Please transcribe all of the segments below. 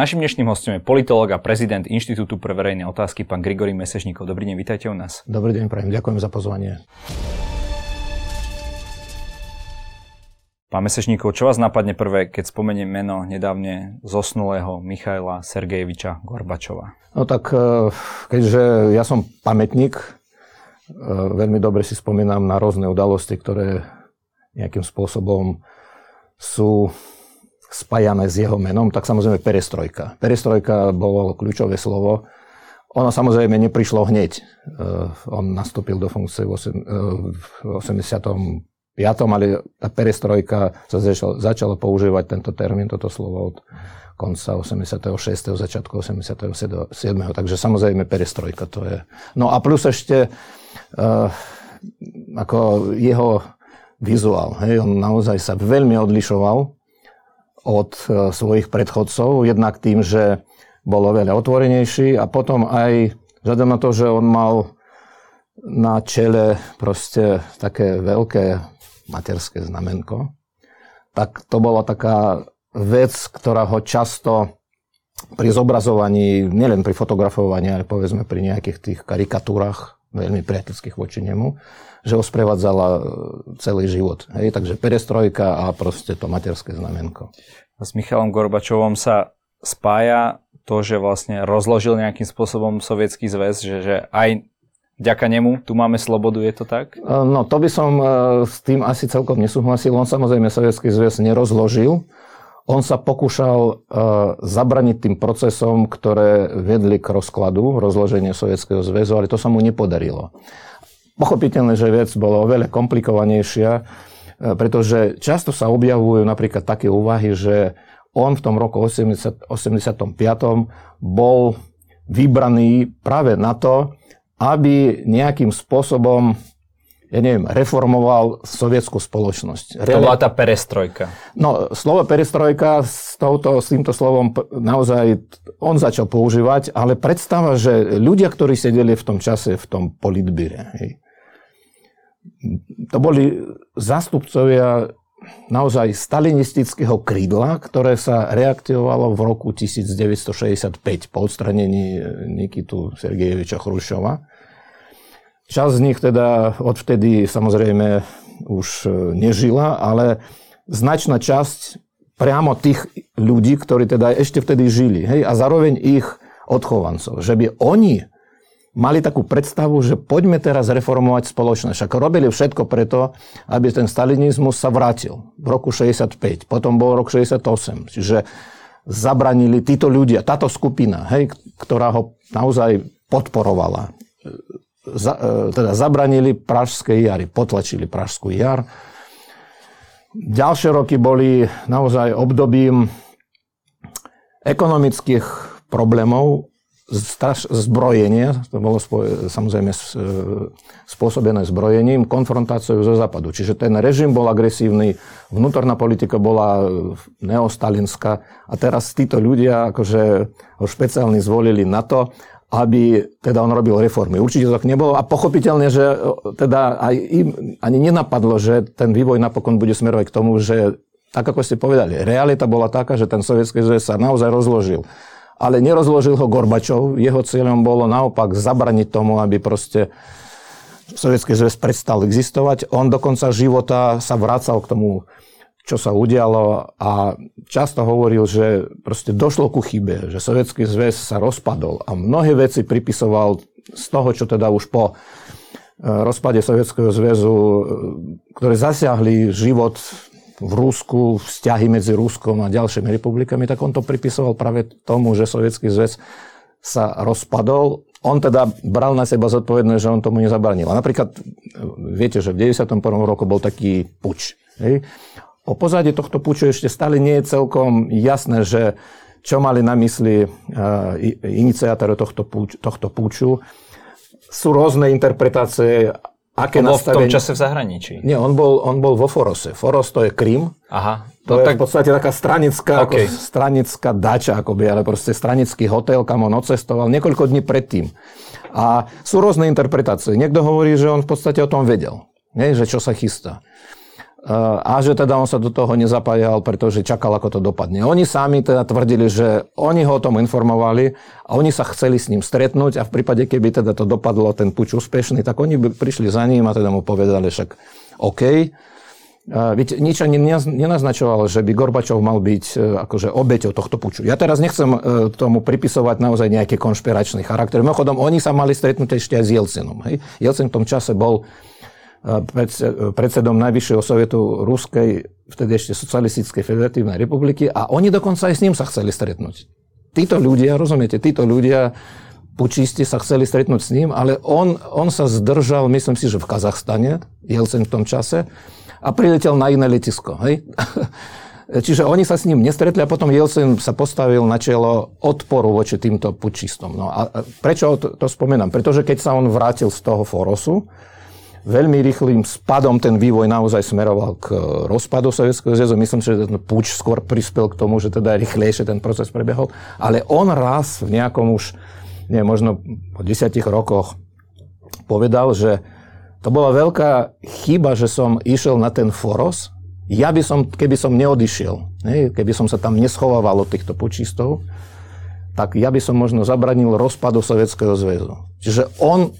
Našim dnešným hostom je politolog a prezident Inštitútu pre verejné otázky, pán Grigory Mesežníkov. Dobrý deň, vítajte u nás. Dobrý deň, prajem. Ďakujem za pozvanie. Pán Mesežníkov, čo vás napadne prvé, keď spomeniem meno nedávne zosnulého Michaila Sergejeviča Gorbačova? No tak, e, keďže ja som pamätník, e, veľmi dobre si spomínam na rôzne udalosti, ktoré nejakým spôsobom sú spájané s jeho menom, tak samozrejme perestrojka. Perestrojka bolo kľúčové slovo. Ono samozrejme neprišlo hneď. Uh, on nastúpil do funkcie v, 8, uh, v 85. ale tá perestrojka sa začalo používať tento termín, toto slovo od konca 86. začiatku 87. Takže samozrejme perestrojka to je. No a plus ešte uh, ako jeho vizuál. Hej, on naozaj sa veľmi odlišoval od e, svojich predchodcov, jednak tým, že bol oveľa otvorenejší a potom aj vzhľadom na to, že on mal na čele proste také veľké materské znamenko, tak to bola taká vec, ktorá ho často pri zobrazovaní, nielen pri fotografovaní, ale povedzme pri nejakých tých karikatúrach veľmi priateľských voči nemu, že ho sprevádzala e, celý život. Hej? Takže perestrojka a proste to materské znamenko. S Michalom Gorbačovom sa spája to, že vlastne rozložil nejakým spôsobom sovietský zväz, že, že aj vďaka nemu tu máme slobodu, je to tak? E, no, to by som e, s tým asi celkom nesúhlasil. On samozrejme sovietský zväz nerozložil. On sa pokúšal zabraniť tým procesom, ktoré vedli k rozkladu, rozloženie Sovietskeho zväzu, ale to sa mu nepodarilo. Pochopiteľné, že vec bola oveľa komplikovanejšia, e, pretože často sa objavujú napríklad také úvahy, že on v tom roku 80, 85. bol vybraný práve na to, aby nejakým spôsobom ja neviem, reformoval sovietskú spoločnosť. To bola tá perestrojka. No, slovo perestrojka s, touto, s týmto slovom naozaj on začal používať, ale predstava, že ľudia, ktorí sedeli v tom čase v tom politbíre, hej, to boli zástupcovia naozaj stalinistického krídla, ktoré sa reaktivovalo v roku 1965 po odstranení Nikitu Sergejeviča Chrušova. Časť z nich teda odvtedy samozrejme už nežila, ale značná časť priamo tých ľudí, ktorí teda ešte vtedy žili, hej, a zároveň ich odchovancov, že by oni mali takú predstavu, že poďme teraz reformovať spoločnosť. Však robili všetko preto, aby ten stalinizmus sa vrátil v roku 65, potom bol rok 68. Čiže zabranili títo ľudia, táto skupina, hej, ktorá ho naozaj podporovala. Za, e, teda zabranili Pražskej jary, potlačili Pražskú jar. Ďalšie roky boli naozaj obdobím ekonomických problémov, zbrojenie, to bolo spoj, samozrejme spôsobené zbrojením, konfrontáciou zo západu. Čiže ten režim bol agresívny, vnútorná politika bola neostalinská a teraz títo ľudia akože ho špeciálne zvolili na to, aby teda on robil reformy. Určite to tak nebolo a pochopiteľne, že e, teda aj im ani nenapadlo, že ten vývoj napokon bude smerovať k tomu, že tak ako ste povedali, realita bola taká, že ten sovietský zväz sa naozaj rozložil ale nerozložil ho Gorbačov. Jeho cieľom bolo naopak zabraniť tomu, aby proste Sovietský zväz prestal existovať. On do konca života sa vracal k tomu, čo sa udialo a často hovoril, že proste došlo ku chybe, že Sovietský zväz sa rozpadol a mnohé veci pripisoval z toho, čo teda už po eh, rozpade Sovietskeho zväzu, eh, ktoré zasiahli život v Rusku, vzťahy medzi Ruskom a ďalšími republikami, tak on to pripisoval práve tomu, že Sovietský zväz sa rozpadol. On teda bral na seba zodpovednosť, že on tomu nezabranil. A napríklad, viete, že v 91. roku bol taký puč. Hej? O pozadí tohto puču ešte stále nie je celkom jasné, že čo mali na mysli uh, iniciátori tohto, puč, tohto puču. Sú rôzne interpretácie, aké on bol nastavenie... v tom čase v zahraničí? Nie, on bol, on bol vo Forose. Foros to je Krym. Aha. To no je tak... v podstate taká stranická, okay. ako, stranická dača, akoby, ale proste stranický hotel, kam on odcestoval niekoľko dní predtým. A sú rôzne interpretácie. Niekto hovorí, že on v podstate o tom vedel, nie? že čo sa chystá. A že teda on sa do toho nezapájal, pretože čakal, ako to dopadne. Oni sami teda tvrdili, že oni ho o tom informovali a oni sa chceli s ním stretnúť a v prípade, keby teda to dopadlo, ten puč úspešný, tak oni by prišli za ním a teda mu povedali však OK. Veď nič ani nenaznačovalo, že by Gorbačov mal byť e, akože obeťou tohto puču. Ja teraz nechcem e, tomu pripisovať naozaj nejaký konšpiračný charakter. Mimochodom, oni sa mali stretnúť ešte aj s Jelcinom. Hej? Jelcin v tom čase bol predsedom Najvyššieho sovietu Ruskej, vtedy ešte Socialistickej federatívnej republiky a oni dokonca aj s ním sa chceli stretnúť. Títo ľudia, rozumiete, títo ľudia pučisti sa chceli stretnúť s ním, ale on, on sa zdržal, myslím si, že v Kazachstane, Jelcin v tom čase, a priletel na iné letisko. Hej? Čiže oni sa s ním nestretli a potom Jelcin sa postavil na čelo odporu voči týmto pučistom. No a prečo to, to spomínam? Pretože keď sa on vrátil z toho Forosu, veľmi rýchlým spadom ten vývoj naozaj smeroval k rozpadu Sovietskeho zväzu. Myslím, že ten púč skôr prispel k tomu, že teda rýchlejšie ten proces prebehol. Ale on raz v nejakom už, nie, možno po desiatich rokoch povedal, že to bola veľká chyba, že som išiel na ten foros. Ja by som, keby som neodišiel, keby som sa tam neschovával od týchto počistov, tak ja by som možno zabranil rozpadu Sovietskeho zväzu. Čiže on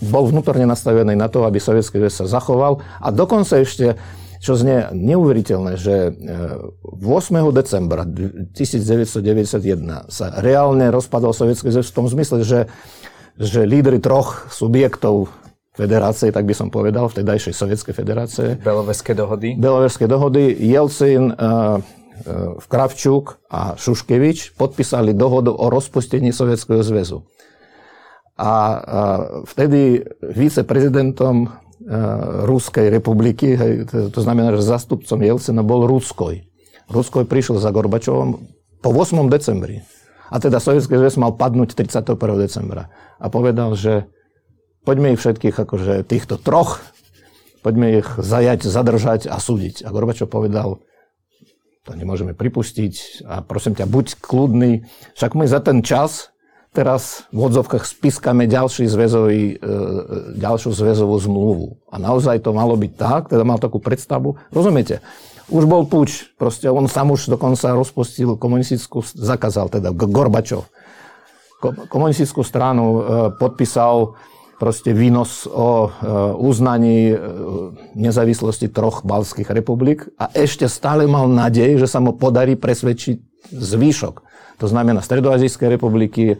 bol vnútorne nastavený na to, aby Sovietský zväz sa zachoval a dokonca ešte čo znie neuveriteľné, že 8. E, decembra 1991 sa reálne rozpadol Sovietský zväz v tom zmysle, že, že lídry troch subjektov federácie, tak by som povedal, vtedajšej Sovietskej federácie. Beloverské dohody. Beloverské dohody. Jelcin, e, e, Kravčuk a Šuškevič podpísali dohodu o rozpustení Sovietskeho zväzu. A vtedy viceprezidentom e, Ruskej republiky, to znamená, že zastupcom Jelcina bol Ruskoj. Ruskoj prišiel za Gorbačovom po 8. decembri. A teda Sovietský zväz mal padnúť 31. decembra. A povedal, že poďme ich všetkých, akože týchto troch, poďme ich zajať, zadržať a súdiť. A Gorbačov povedal, to nemôžeme pripustiť a prosím ťa, buď kľudný, však my za ten čas teraz v odzovkách spiskame ďalší zväzový, e, ďalšiu zväzovú zmluvu. A naozaj to malo byť tak, teda mal takú predstavu. Rozumiete? Už bol puč, proste on sám už dokonca rozpustil komunistickú, zakázal teda Gorbačov. Komunistickú stranu e, podpísal proste výnos o e, uznaní nezávislosti troch balských republik a ešte stále mal nádej, že sa mu podarí presvedčiť zvýšok. To znamená Stredoazijské republiky,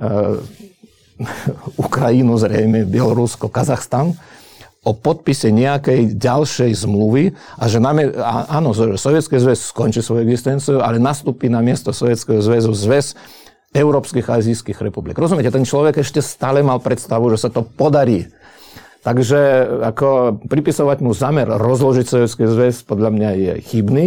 Ukrajinu zrejme, Bielorusko, Kazachstan, o podpise nejakej ďalšej zmluvy a že nám je, áno, Sovietský zväz skončí svoju existenciu, ale nastúpi na miesto Sovietskeho zväzu zväz Európskych a Azijských republik. Rozumiete, ten človek ešte stále mal predstavu, že sa to podarí. Takže ako pripisovať mu zamer rozložiť Sovietský zväz podľa mňa je chybný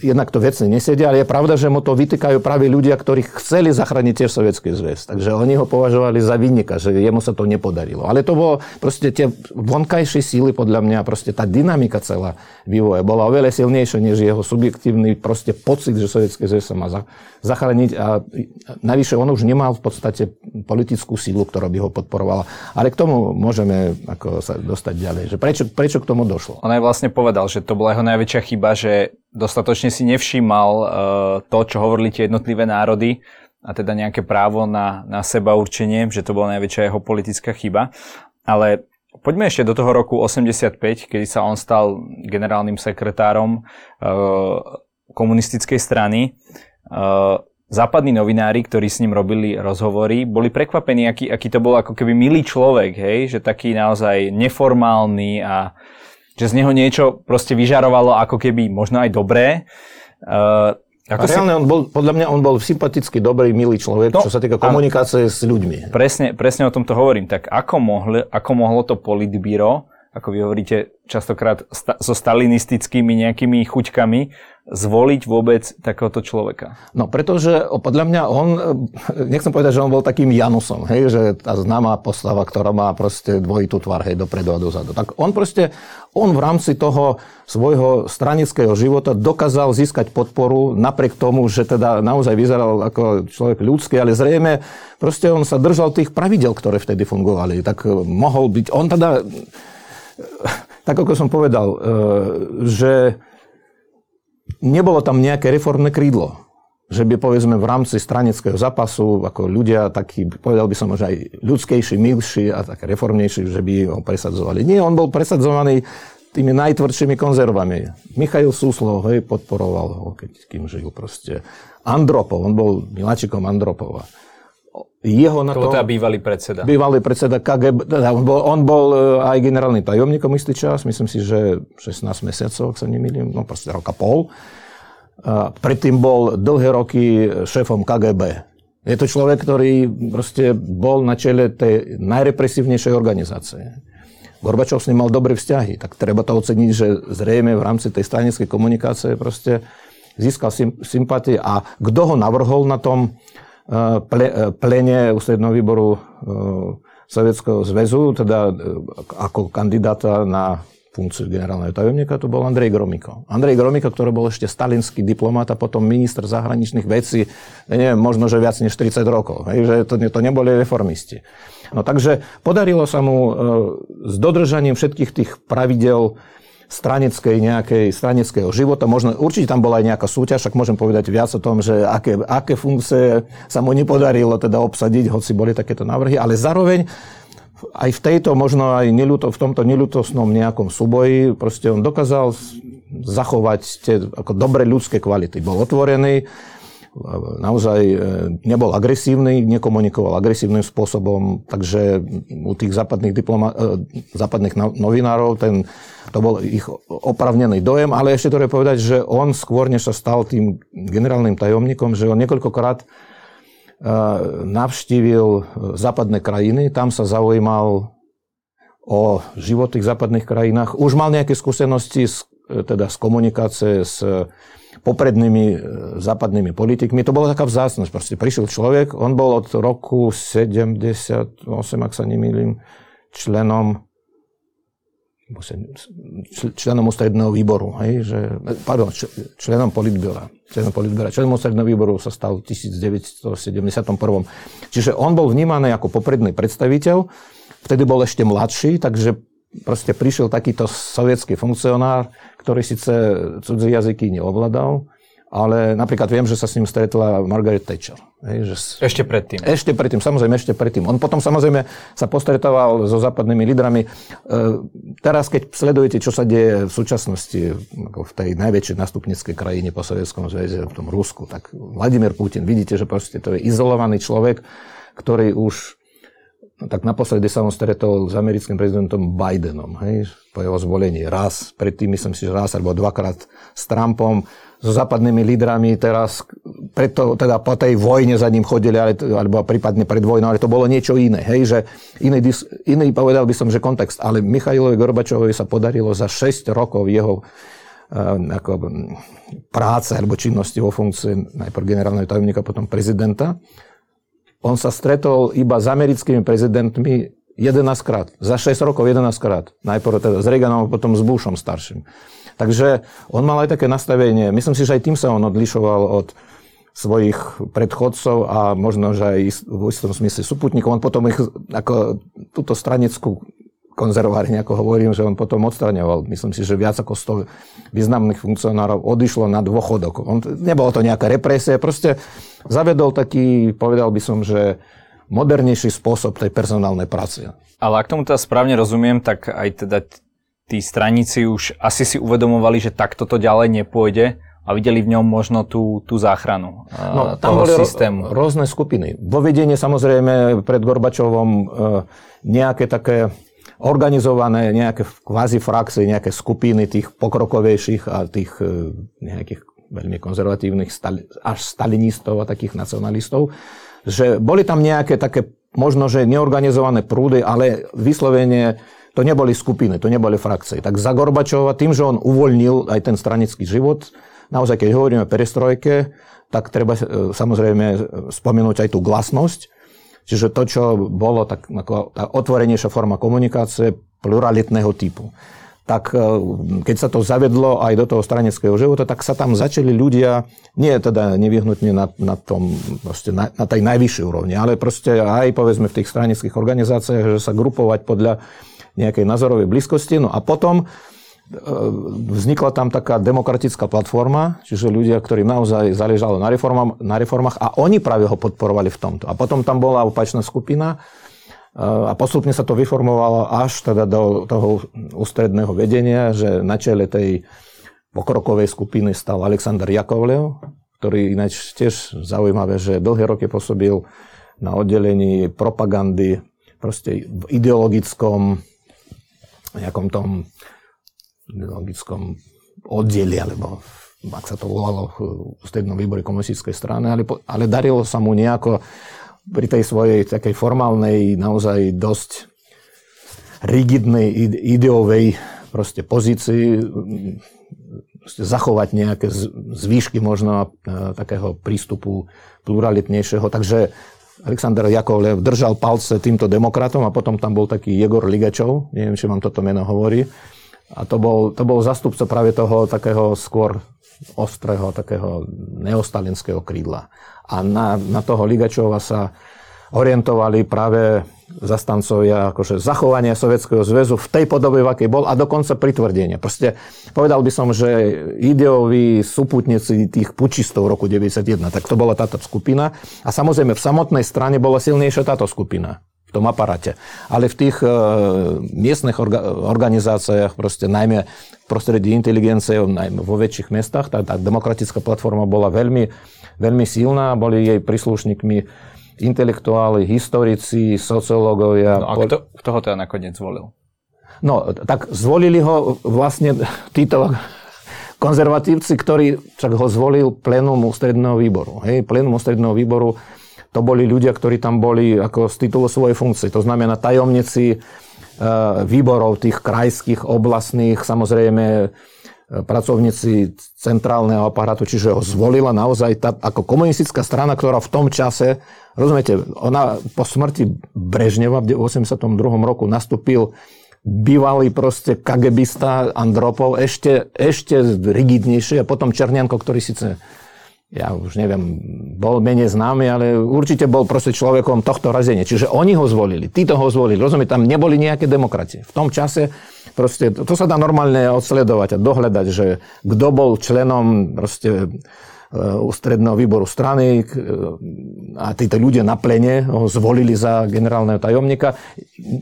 jednak to vecne nesedia, ale je pravda, že mu to vytýkajú práve ľudia, ktorí chceli zachrániť tiež Sovietský zväz. Takže oni ho považovali za vinnika, že jemu sa to nepodarilo. Ale to bolo proste tie vonkajšie síly, podľa mňa, proste tá dynamika celá vývoja bola oveľa silnejšia, než jeho subjektívny proste pocit, že Sovietský zväz sa má zachrániť. A navyše on už nemal v podstate politickú sílu, ktorá by ho podporovala. Ale k tomu môžeme ako sa dostať ďalej. Že prečo, prečo k tomu došlo? On aj vlastne povedal, že to bola jeho najväčšia chyba, že dostatočne si nevšímal uh, to, čo hovorili tie jednotlivé národy a teda nejaké právo na, na seba určenie, že to bola najväčšia jeho politická chyba. Ale poďme ešte do toho roku 85, kedy sa on stal generálnym sekretárom uh, komunistickej strany. Uh, západní novinári, ktorí s ním robili rozhovory, boli prekvapení, aký, aký to bol ako keby milý človek, hej? že taký naozaj neformálny a že z neho niečo proste vyžarovalo ako keby možno aj dobré. Uh, ako a reálne si... on bol, podľa mňa on bol sympatický, dobrý, milý človek, no, čo sa týka komunikácie s ľuďmi. Presne, presne o tomto hovorím. Tak ako, mohli, ako mohlo to politbíro, ako vy hovoríte častokrát sta- so stalinistickými nejakými chuťkami, zvoliť vôbec takéhoto človeka? No, pretože podľa mňa on, nechcem povedať, že on bol takým Janusom, hej, že tá známa postava, ktorá má proste dvojitú tvár, hej, dopredu a dozadu. Tak on proste, on v rámci toho svojho stranického života dokázal získať podporu napriek tomu, že teda naozaj vyzeral ako človek ľudský, ale zrejme proste on sa držal tých pravidel, ktoré vtedy fungovali. Tak mohol byť, on teda tak ako som povedal, že nebolo tam nejaké reformné krídlo že by povedzme v rámci straneckého zápasu ako ľudia takí, povedal by som možno aj ľudskejší, milší a tak reformnejší, že by ho presadzovali. Nie, on bol presadzovaný tými najtvrdšími konzervami. Michail Súslov, hej, podporoval ho, keď kým žil proste. Andropov, on bol miláčikom Andropova. Jeho na to... Teda bývalý predseda. Bývalý predseda KGB, teda on bol, on bol e, aj generálnym tajomníkom istý čas, myslím si, že 16 mesiacov, ak sa nemýlim, no proste roka pol. Predtým bol dlhé roky šéfom KGB. Je to človek, ktorý proste bol na čele tej najrepresívnejšej organizácie. Gorbačov s ním mal dobré vzťahy, tak treba to oceniť, že zrejme v rámci tej stranickej komunikácie proste získal sympatie. A kto ho navrhol na tom ple, e, plene ústredného výboru e, Sovietskeho zväzu, teda ako kandidáta na funkciu generálneho tajomníka, to bol Andrej Gromiko. Andrej Gromiko, ktorý bol ešte stalinský diplomat a potom minister zahraničných vecí, neviem, možno, že viac než 30 rokov, hej, že to, to neboli reformisti. No takže podarilo sa mu e, s dodržaním všetkých tých pravidel straneckej nejakej, straneckého života. Možno, určite tam bola aj nejaká súťaž, ak môžem povedať viac o tom, že aké, aké funkcie sa mu nepodarilo teda obsadiť, hoci boli takéto návrhy, ale zároveň aj v tejto, možno aj neľuto, v tomto neľutosnom nejakom súboji, proste on dokázal zachovať tie ako dobre ľudské kvality. Bol otvorený, naozaj e, nebol agresívny, nekomunikoval agresívnym spôsobom, takže u tých západných, diploma, e, západných no, novinárov ten, to bol ich opravnený dojem, ale ešte treba povedať, že on skôr, než sa stal tým generálnym tajomníkom, že on niekoľkokrát navštívil západné krajiny, tam sa zaujímal o život v tých západných krajinách. Už mal nejaké skúsenosti s, teda z komunikácie s poprednými e, západnými politikmi. To bola taká vzácnosť. Proste prišiel človek, on bol od roku 78, ak sa nemýlim, členom členom ústredného výboru, hej, že, pardon, členom politbíra. Členom politbíra. Členom ústredného výboru sa stal v 1971. Čiže on bol vnímaný ako popredný predstaviteľ, vtedy bol ešte mladší, takže proste prišiel takýto sovietský funkcionár, ktorý síce cudzie jazyky neovládal, ale napríklad viem, že sa s ním stretla Margaret Thatcher. Hej, že... Ešte predtým. Ešte predtým, samozrejme, ešte predtým. On potom samozrejme sa postretával so západnými lídrami. E, teraz, keď sledujete, čo sa deje v súčasnosti v tej najväčšej nástupnickej krajine po Sovietskom zväze, v tom Rusku, tak Vladimír Putin, vidíte, že proste to je izolovaný človek, ktorý už tak naposledy sa on stretol s americkým prezidentom Bidenom, hej, po jeho zvolení. Raz, predtým myslím si, že raz alebo dvakrát s Trumpom so západnými lídrami teraz, preto, teda po tej vojne za ním chodili, ale, alebo prípadne pred vojnou, ale to bolo niečo iné. Hej, že iný, iný, povedal by som, že kontext. Ale Michailovi Gorbačovovi sa podarilo za 6 rokov jeho uh, ako, práce alebo činnosti vo funkcii najprv generálneho tajomníka, potom prezidenta. On sa stretol iba s americkými prezidentmi 11 krát. Za 6 rokov 11 krát. Najprv teda s Reaganom, potom s Bushom starším. Takže on mal aj také nastavenie. Myslím si, že aj tým sa on odlišoval od svojich predchodcov a možno, že aj v istom smysle súputníkov. On potom ich ako túto stranickú konzervárne, ako hovorím, že on potom odstraňoval. Myslím si, že viac ako 100 významných funkcionárov odišlo na dôchodok. On, nebolo to nejaká represia, proste zavedol taký, povedal by som, že modernejší spôsob tej personálnej práce. Ale ak tomu teda správne rozumiem, tak aj teda tí straníci už asi si uvedomovali, že takto to ďalej nepôjde a videli v ňom možno tú, tú záchranu no, tam toho boli systému. rôzne skupiny. Vo vedenie samozrejme pred Gorbačovom e, nejaké také organizované nejaké kvázi frakcie, nejaké skupiny tých pokrokovejších a tých e, nejakých veľmi konzervatívnych až stalinistov a takých nacionalistov, že boli tam nejaké také možno, že neorganizované prúdy, ale vyslovene to neboli skupiny, to neboli frakcie. Tak za Gorbačova, tým, že on uvoľnil aj ten stranický život, naozaj, keď hovoríme o perestrojke, tak treba e, samozrejme spomenúť aj tú glasnosť. Čiže to, čo bolo tak, ako tá otvorenejšia forma komunikácie pluralitného typu. Tak e, keď sa to zavedlo aj do toho straneckého života, tak sa tam začali ľudia, nie teda nevyhnutne na, na, tom, na, na tej najvyššej úrovni, ale proste aj povedzme v tých straneckých organizáciách, že sa grupovať podľa nejakej názorovej blízkosti. No a potom vznikla tam taká demokratická platforma, čiže ľudia, ktorým naozaj záležalo na, reformám, na reformách a oni práve ho podporovali v tomto. A potom tam bola opačná skupina a postupne sa to vyformovalo až teda do toho ústredného vedenia, že na čele tej pokrokovej skupiny stal Aleksandr Jakovlev, ktorý ináč tiež zaujímavé, že dlhé roky pôsobil na oddelení propagandy proste v ideologickom nejakom tom ideologickom oddeli, alebo ak sa to volalo v ústrednom výbore komunistickej strany, ale, ale darilo sa mu nejako pri tej svojej takej formálnej, naozaj dosť rigidnej ideovej proste pozícii zachovať nejaké zvýšky možno e, takého prístupu pluralitnejšieho. Takže Aleksandr Jakovlev držal palce týmto demokratom a potom tam bol taký Jegor Ligačov, neviem, či vám toto meno hovorí. A to bol, to bol zastupca práve toho takého skôr ostrého, takého neostalinského krídla. A na, na toho Ligačova sa orientovali práve zastancovia akože zachovania Sovietskeho zväzu v tej podobe, v akej bol a dokonca pritvrdenie. Proste povedal by som, že ideoví súputníci tých pučistov roku 91, tak to bola táto skupina. A samozrejme v samotnej strane bola silnejšia táto skupina Ale v tých e, miestnych orga, organizáciách, proste najmä v prostredí inteligencie, najmä vo väčších mestách, tá, tá demokratická platforma bola veľmi, veľmi silná, boli jej príslušníkmi intelektuáli, historici, sociológovia. No a kto, kto ho teda nakoniec zvolil? No, tak zvolili ho vlastne títo konzervatívci, ktorí však ho zvolil plénum ústredného výboru. Hej, plénum ústredného výboru to boli ľudia, ktorí tam boli ako z titulu svojej funkcie. To znamená tajomníci e, výborov tých krajských, oblastných, samozrejme pracovníci centrálneho aparátu, čiže ho zvolila naozaj tá, ako komunistická strana, ktorá v tom čase, rozumiete, ona po smrti Brežneva v 82. roku nastúpil bývalý proste kagebista Andropov, ešte, ešte rigidnejší a potom Černianko, ktorý síce ja už neviem, bol menej známy, ale určite bol proste človekom tohto razenia. Čiže oni ho zvolili, títo ho zvolili. Rozumie, tam neboli nejaké demokracie. V tom čase proste, to sa dá normálne odsledovať a dohľadať, že kto bol členom proste e, ústredného výboru strany e, a títo ľudia na plene ho zvolili za generálneho tajomníka.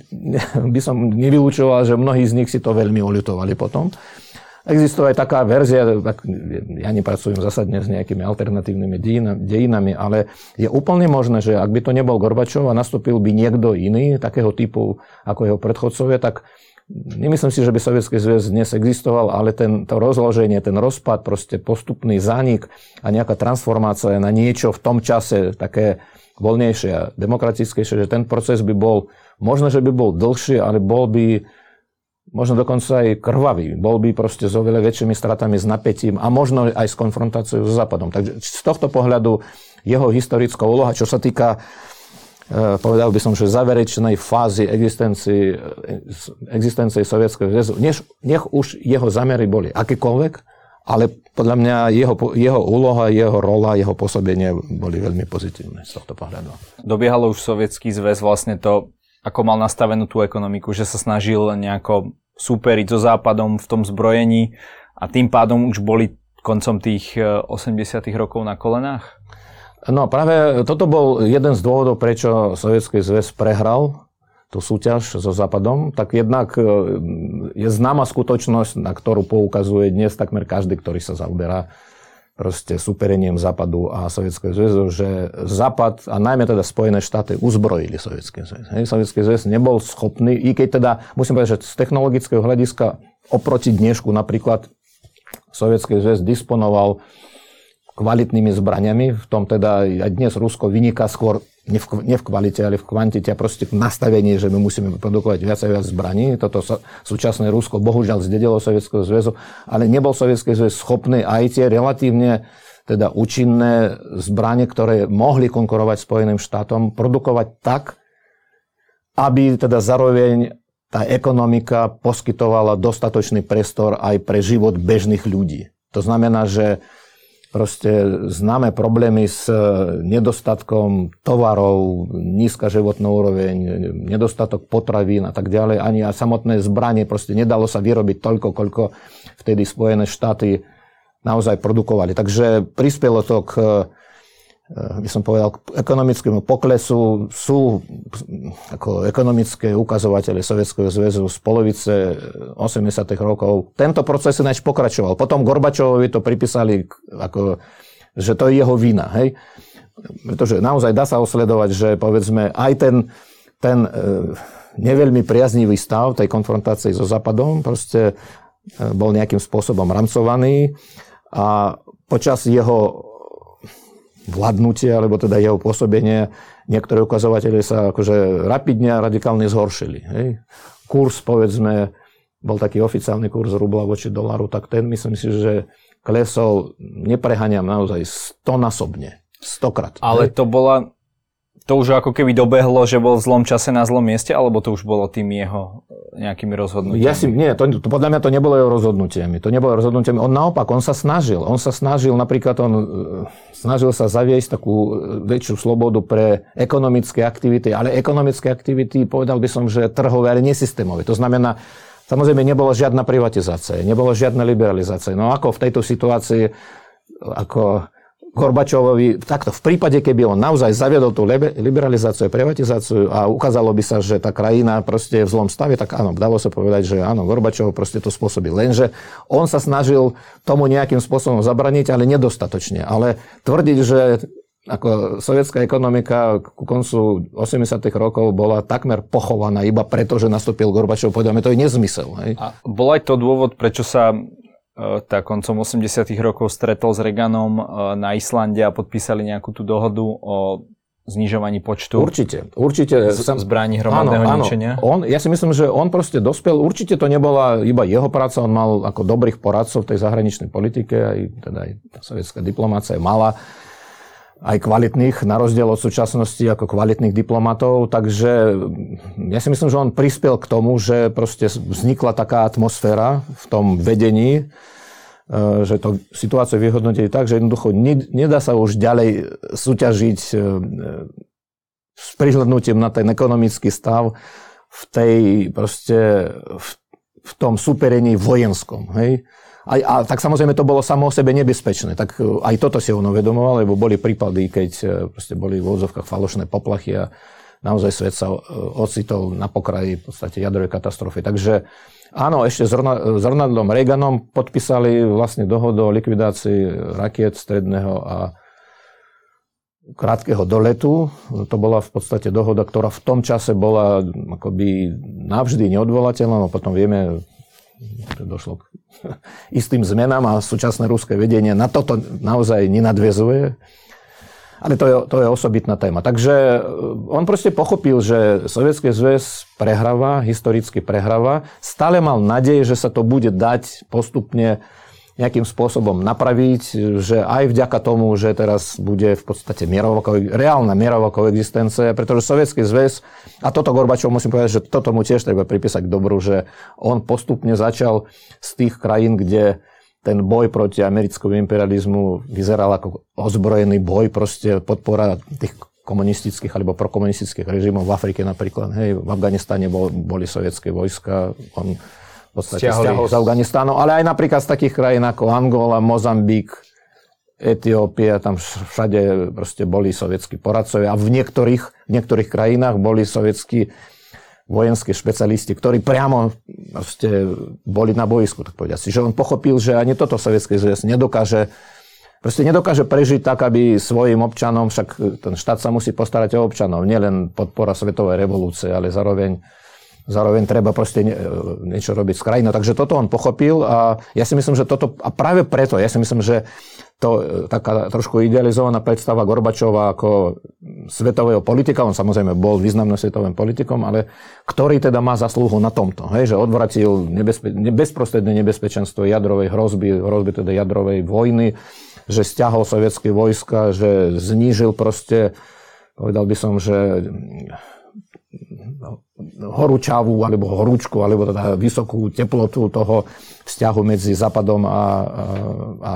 By som nevylúčoval, že mnohí z nich si to veľmi oľutovali potom. Existuje aj taká verzia, ja nepracujem zasadne s nejakými alternatívnymi dejinami, ale je úplne možné, že ak by to nebol Gorbačov a nastúpil by niekto iný, takého typu ako jeho predchodcovia, tak nemyslím si, že by Sovietský zväz dnes existoval, ale ten, to rozloženie, ten rozpad, proste postupný zánik a nejaká transformácia na niečo v tom čase také voľnejšie a demokratickejšie, že ten proces by bol, možno, že by bol dlhší, ale bol by možno dokonca aj krvavý. Bol by proste s oveľa väčšími stratami, s napätím a možno aj s konfrontáciou so Západom. Takže z tohto pohľadu jeho historická úloha, čo sa týka e, povedal by som, že záverečnej fázy existencie, existencie Sovietskeho zväzu, nech už jeho zamery boli akékoľvek, ale podľa mňa jeho, jeho úloha, jeho rola, jeho pôsobenie boli veľmi pozitívne z tohto pohľadu. Dobiehalo už Sovietský zväz vlastne to ako mal nastavenú tú ekonomiku, že sa snažil nejako súperiť so západom v tom zbrojení a tým pádom už boli koncom tých 80 e, rokov na kolenách? No práve toto bol jeden z dôvodov, prečo Sovietský zväz prehral tú súťaž so Západom, tak jednak e, je známa skutočnosť, na ktorú poukazuje dnes takmer každý, ktorý sa zaoberá proste superením Západu a Sovietskeho zväzu, že Západ a najmä teda Spojené štáty uzbrojili Sovietský zväz. Sovietský zväz nebol schopný, i keď teda, musím povedať, že z technologického hľadiska oproti dnešku napríklad Sovietský zväz disponoval kvalitnými zbraniami, v tom teda aj dnes Rusko vyniká skôr nie v, nie v kvalite, ale v kvantite a proste v nastavení, že my musíme produkovať viac a viac zbraní. Toto sa, súčasné Rusko bohužiaľ zdedilo Sovietskeho zväzu, ale nebol Sovietský zväz schopný aj tie relatívne teda účinné zbranie, ktoré mohli konkurovať Spojeným štátom, produkovať tak, aby teda zároveň tá ekonomika poskytovala dostatočný priestor aj pre život bežných ľudí. To znamená, že proste známe problémy s nedostatkom tovarov, nízka životná úroveň, nedostatok potravín a tak ďalej. Ani a samotné zbranie, proste nedalo sa vyrobiť toľko, koľko vtedy Spojené štáty naozaj produkovali. Takže prispelo to k by som povedal, k ekonomickému poklesu sú ako ekonomické ukazovatele Sovietskeho zväzu z polovice 80. rokov. Tento proces ináč pokračoval. Potom Gorbačovovi to pripísali, ako, že to je jeho vina. Hej? Pretože naozaj dá sa osledovať, že povedzme aj ten, ten e, neveľmi priaznivý stav tej konfrontácie so Západom proste bol nejakým spôsobom ramcovaný a počas jeho vládnutie, alebo teda jeho pôsobenie, niektoré ukazovatele sa akože rapidne a radikálne zhoršili. Hej. Kurs, povedzme, bol taký oficiálny kurz rubla voči dolaru, tak ten myslím si, že klesol, nepreháňam naozaj stonásobne, stokrát. Ale hej. to bola to už ako keby dobehlo, že bol v zlom čase na zlom mieste, alebo to už bolo tým jeho e, nejakými rozhodnutiami? Ja si, nie, to, to, podľa mňa to nebolo jeho rozhodnutiami. To nebolo rozhodnutiami. On naopak, on sa snažil. On sa snažil, napríklad on e, snažil sa zaviesť takú e, väčšiu slobodu pre ekonomické aktivity, ale ekonomické aktivity, povedal by som, že trhové, ale nesystémové. To znamená, samozrejme, nebolo žiadna privatizácia, nebolo žiadna liberalizácia. No ako v tejto situácii, ako Gorbačovovi, takto v prípade, keby on naozaj zaviedol tú liberalizáciu a privatizáciu a ukázalo by sa, že tá krajina proste je v zlom stave, tak áno, dalo sa povedať, že áno, Gorbačov proste to spôsobil. Lenže on sa snažil tomu nejakým spôsobom zabraniť, ale nedostatočne. Ale tvrdiť, že ako sovietská ekonomika ku koncu 80. rokov bola takmer pochovaná iba preto, že nastúpil Gorbačov, povedame, to je nezmysel. Hej? A bol aj to dôvod, prečo sa E, tak koncom 80 rokov stretol s Reganom e, na Islande a podpísali nejakú tú dohodu o znižovaní počtu určite, určite, z, zbraní hromadného áno, ničenia? Áno. On, ja si myslím, že on proste dospel, určite to nebola iba jeho práca, on mal ako dobrých poradcov v tej zahraničnej politike, aj, teda aj tá sovietská diplomácia je mala aj kvalitných, na rozdiel od súčasnosti ako kvalitných diplomatov, takže ja si myslím, že on prispel k tomu, že proste vznikla taká atmosféra v tom vedení, e, že to situáciu vyhodnotili tak, že jednoducho nedá sa už ďalej súťažiť e, s prihľadnutím na ten ekonomický stav v tej proste v, v tom superení vojenskom. Hej? A, a tak samozrejme to bolo samo o sebe nebezpečné. Tak e, aj toto si on uvedomoval, lebo boli prípady, keď e, proste boli v úvodzovkách falošné poplachy a naozaj svet sa e, ocitol na pokraji v podstate jadrovej katastrofy. Takže áno, ešte s, Ronaldom Reaganom podpísali vlastne dohodu o likvidácii rakiet stredného a krátkeho doletu. To bola v podstate dohoda, ktorá v tom čase bola akoby navždy neodvolateľná, no potom vieme, došlo k istým zmenám a súčasné ruské vedenie na toto naozaj nenadvezuje. Ale to je, to je osobitná téma. Takže eh, on proste pochopil, že Sovietský zväz prehráva, historicky prehráva. Stále mal nádej, že sa to bude dať postupne nejakým spôsobom napraviť, že aj vďaka tomu, že teraz bude v podstate mierová, reálna mierová koexistencia, pretože Sovietský zväz, a toto Gorbačov musím povedať, že toto mu tiež treba pripísať k dobru, že on postupne začal z tých krajín, kde ten boj proti americkému imperializmu vyzeral ako ozbrojený boj, proste podpora tých komunistických alebo prokomunistických režimov v Afrike napríklad. Hej, v Afganistane bol, boli sovietské vojska, on v podstate stiahol z Afganistánu, ale aj napríklad z takých krajín ako Angola, Mozambik, Etiópia, tam všade proste boli sovietskí poradcovia a v niektorých, v niektorých krajinách boli sovietskí vojenskí špecialisti, ktorí priamo proste boli na boisku, tak povedať. Čiže on pochopil, že ani toto sovietské zväz nedokáže proste nedokáže prežiť tak, aby svojim občanom, však ten štát sa musí postarať o občanov, nielen podpora svetovej revolúcie, ale zároveň zároveň treba proste nie, niečo robiť s krajinou. Takže toto on pochopil a ja si myslím, že toto, a práve preto, ja si myslím, že to taká trošku idealizovaná predstava Gorbačova ako svetového politika, on samozrejme bol významným svetovým politikom, ale ktorý teda má zaslúhu na tomto, hej, že odvratil nebezpe- bezprostredné nebezpečenstvo jadrovej hrozby, hrozby teda jadrovej vojny, že stiahol sovietské vojska, že znížil proste, povedal by som, že horúčavú alebo horúčku, alebo teda vysokú teplotu toho vzťahu medzi Západom a, a, a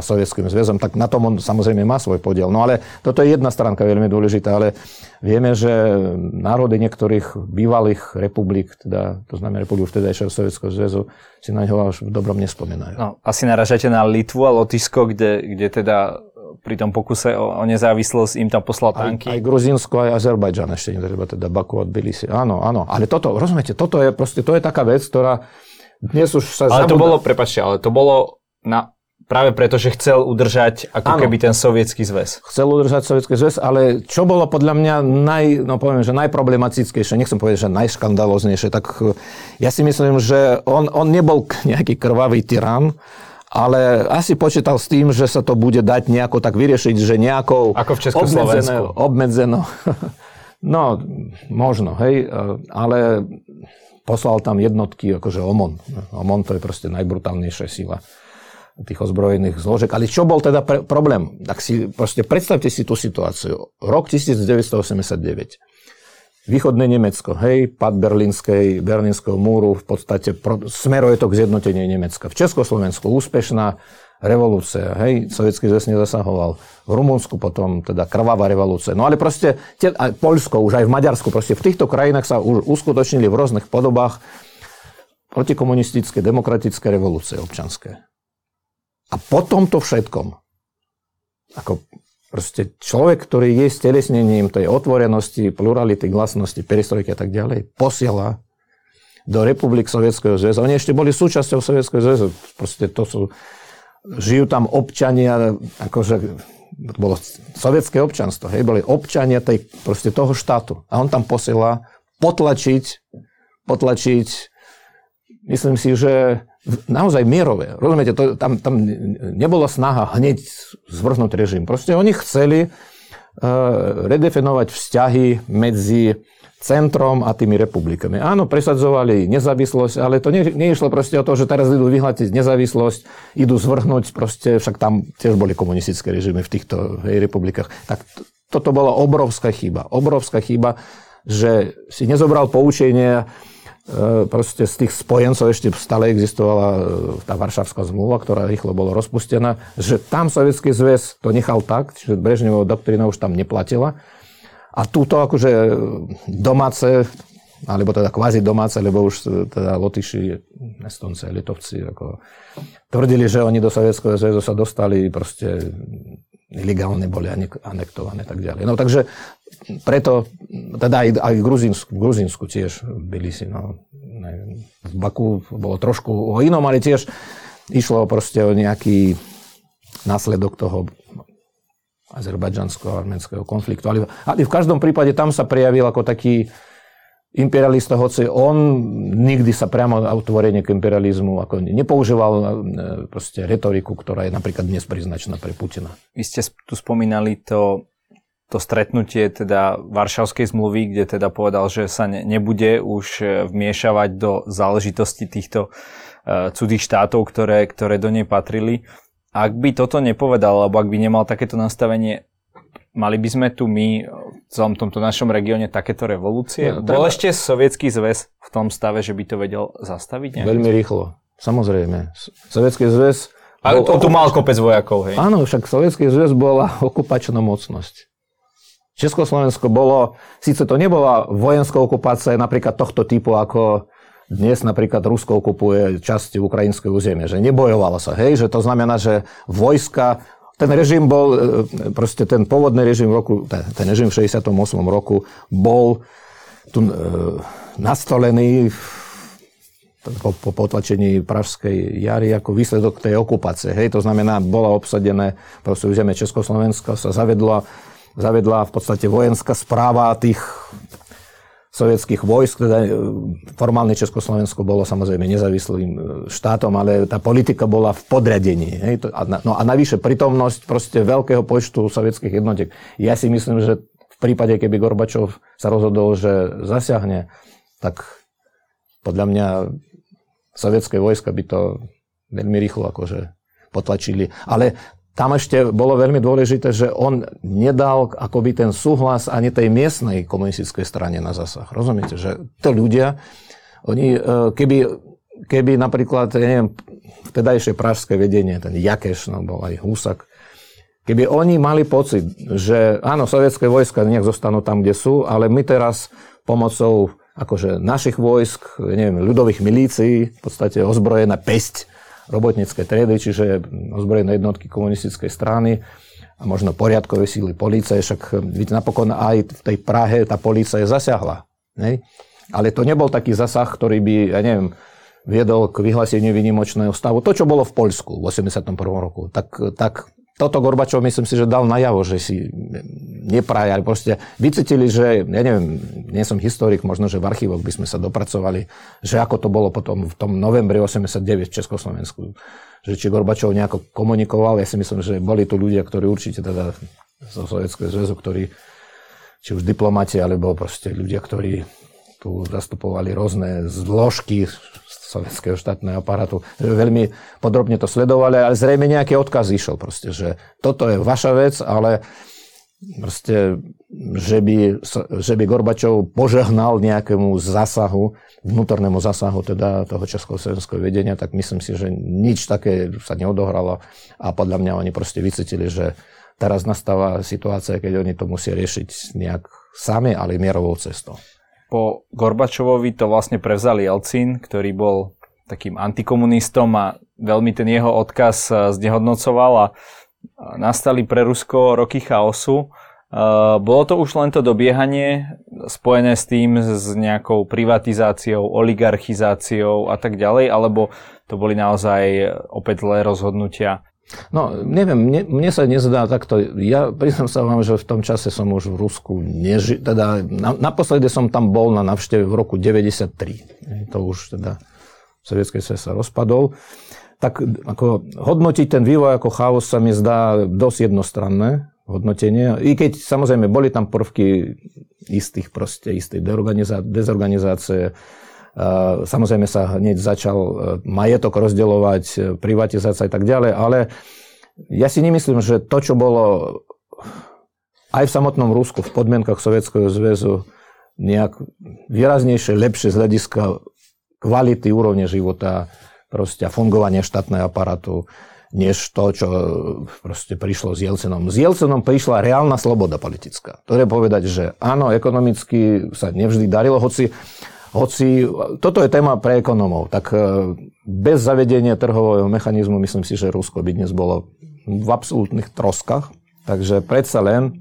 zväzom, tak na tom on samozrejme má svoj podiel. No ale toto je jedna stránka veľmi dôležitá, ale vieme, že národy niektorých bývalých republik, teda, to znamená republik vtedajšieho Sovietského zväzu, si na ňo až v dobrom nespomínajú. No, asi naražate na Litvu a Lotyšsko, kde, kde teda pri tom pokuse o, o nezávislosť im tam poslal tanky. Aj, aj Gruzínsko, aj Azerbajdžan ešte netreba teda Baku odbili si. Áno, áno. Ale toto, rozumiete, toto je proste, to je taká vec, ktorá dnes už sa Ale zabudá. to bolo, prepačte, ale to bolo na, práve preto, že chcel udržať ako ano, keby ten sovietský zväz. Chcel udržať sovietský zväz, ale čo bolo podľa mňa naj, no poviem, že najproblematickejšie, nechcem povedať, že najškandaloznejšie, tak ja si myslím, že on, on nebol nejaký krvavý tyran, ale asi počítal s tým, že sa to bude dať nejako tak vyriešiť, že nejakou... Ako v Československu. Obmedzeno. No, možno, hej, ale poslal tam jednotky, akože OMON. OMON to je proste najbrutálnejšia sila tých ozbrojených zložek. Ale čo bol teda pre- problém? Tak si proste predstavte si tú situáciu. Rok 1989 východné Nemecko, hej, pad berlínskej, berlínskeho múru, v podstate pro, smeruje to k zjednoteniu Nemecka. V Československu úspešná revolúcia, hej, sovietský zväz nezasahoval. V Rumunsku potom teda krvavá revolúcia. No ale proste, te, aj Polsko, už aj v Maďarsku, proste v týchto krajinách sa už uskutočnili v rôznych podobách protikomunistické, demokratické revolúcie občanské. A po tomto všetkom, ako Proste človek, ktorý je stelesnením tej otvorenosti, plurality, glasnosti, perestrojky a tak ďalej, posiela do republik Sovietskeho zväzu. Oni ešte boli súčasťou Sovietskeho zväzu. Proste to sú, žijú tam občania, akože bolo sovietské občanstvo, hej, boli občania tej, proste toho štátu. A on tam posiela potlačiť, potlačiť, myslím si, že naozaj mierové. Rozumiete, to, tam, tam nebola snaha hneď zvrhnúť režim. Proste oni chceli uh, redefinovať vzťahy medzi centrom a tými republikami. Áno, presadzovali nezávislosť, ale to nie, nie išlo proste o to, že teraz idú vyhľadiť nezávislosť, idú zvrhnúť, proste, však tam tiež boli komunistické režimy v týchto hej, republikách. Tak to, toto bola obrovská chyba. Obrovská chyba, že si nezobral poučenie proste z tých spojencov ešte stále existovala e, tá Varšavská zmluva, ktorá rýchlo bola rozpustená, že tam Sovietský zväz to nechal tak, čiže Brežnevá doktrína už tam neplatila. A túto akože domáce, alebo teda kvázi domáce, lebo už e, teda Lotyši, Estonci, Litovci, ako tvrdili, že oni do Sovietského zväzu sa dostali proste ilegálne boli anektované tak ďalej. No takže preto, teda aj, aj v Gruzínsku, v Gruzínsku tiež byli si, no, neviem, v Baku bolo trošku o inom, ale tiež išlo proste o nejaký následok toho azerbajdžansko-arménskeho konfliktu. Ale, ale v každom prípade tam sa prejavil ako taký imperialista, hoci on nikdy sa priamo otvorene k imperializmu ako nepoužíval e, proste retoriku, ktorá je napríklad dnes príznačná pre Putina. Vy ste tu spomínali to, to stretnutie teda Varšavskej zmluvy, kde teda povedal, že sa ne, nebude už e, vmiešavať do záležitosti týchto uh, cudzích štátov, ktoré, ktoré do nej patrili. Ak by toto nepovedal, alebo ak by nemal takéto nastavenie, Mali by sme tu my v celom tomto našom regióne takéto revolúcie? No, Bol ešte sovietský zväz v tom stave, že by to vedel zastaviť? Nejak? Veľmi rýchlo, samozrejme. Sovietský zväz... Ale to tu mal kopec vojakov, hej? Áno, však Sovietský zväz bola okupačná mocnosť. Československo bolo, síce to nebola vojenská okupácia napríklad tohto typu, ako dnes napríklad Rusko okupuje časti ukrajinského územia, že nebojovalo sa, hej, že to znamená, že vojska ten režim bol, e, proste ten pôvodný režim roku, ten režim v 68. roku bol tu e, nastolený po, po potlačení Pražskej jary ako výsledok tej okupácie. Hej, to znamená, bola obsadené proste územie Československa, sa zavedla, zavedla v podstate vojenská správa tých sovietských vojsk, teda e, formálne Československo bolo samozrejme nezávislým e, štátom, ale tá politika bola v podriadení. Hej? No a navyše prítomnosť proste veľkého počtu sovietských jednotiek. Ja si myslím, že v prípade, keby Gorbačov sa rozhodol, že zasiahne, tak podľa mňa sovietské vojska by to veľmi rýchlo akože potlačili. Ale tam ešte bolo veľmi dôležité, že on nedal akoby ten súhlas ani tej miestnej komunistickej strane na zasah. Rozumiete, že to ľudia, oni, e, keby, keby napríklad, ja neviem, vtedajšie pražské vedenie, ten Jakeš, no bol aj Husak, keby oni mali pocit, že áno, sovietské vojska nech zostanú tam, kde sú, ale my teraz pomocou akože našich vojsk, neviem, ľudových milícií, v podstate ozbrojená pesť, robotnícke triedy, čiže ozbrojené jednotky komunistickej strany a možno poriadkové síly policie, však vidíte, napokon aj v tej Prahe tá policia zasiahla. Ne? Ale to nebol taký zasah, ktorý by, ja neviem, viedol k vyhláseniu výnimočného stavu. To, čo bolo v Poľsku v 81. roku, tak, tak toto Gorbačov myslím si, že dal najavo, že si nepraje, ale proste vycítili, že, ja neviem, nie som historik, možno, že v archívoch by sme sa dopracovali, že ako to bolo potom v tom novembri 89 v Československu. Že či Gorbačov nejako komunikoval, ja si myslím, že boli tu ľudia, ktorí určite teda zo Sovietského zväzu, ktorí či už diplomati, alebo proste ľudia, ktorí tu zastupovali rôzne zložky sovietského štátneho aparátu. Veľmi podrobne to sledovali, ale zrejme nejaký odkaz išiel proste, že toto je vaša vec, ale proste, že by, že by Gorbačov požehnal nejakému zásahu, vnútornému zásahu teda toho československého vedenia, tak myslím si, že nič také sa neodohralo a podľa mňa oni proste vycítili, že teraz nastáva situácia, keď oni to musia riešiť nejak sami, ale mierovou cestou po Gorbačovovi to vlastne prevzal Jelcin, ktorý bol takým antikomunistom a veľmi ten jeho odkaz eh, znehodnocoval a nastali pre Rusko roky chaosu. Eh, bolo to už len to dobiehanie spojené s tým, s nejakou privatizáciou, oligarchizáciou a tak ďalej, alebo to boli naozaj opäť zlé rozhodnutia No, neviem, mne, mne sa nezdá takto. Ja priznám sa vám, že v tom čase som už v Rusku neži... Teda na, naposledy som tam bol na navšteve v roku 93. To už teda Sovietský svet sa rozpadol. Tak ako hodnotiť ten vývoj ako chaos sa mi zdá dosť jednostranné hodnotenie. I keď samozrejme boli tam prvky istých proste, istej dezorganizácie, Samozrejme sa hneď začal e, majetok rozdeľovať, e, privatizácia a tak ďalej, ale ja si nemyslím, že to, čo bolo aj v samotnom Rusku, v podmienkach Sovietskeho zväzu, nejak výraznejšie, lepšie z hľadiska kvality úrovne života proste fungovania štátneho aparátu, než to, čo proste prišlo s Jelcenom. S Jelcenom prišla reálna sloboda politická. To je povedať, že áno, ekonomicky sa nevždy darilo, hoci hoci toto je téma pre ekonomov, tak e, bez zavedenia trhového mechanizmu myslím si, že Rusko by dnes bolo v absolútnych troskách. Takže predsa len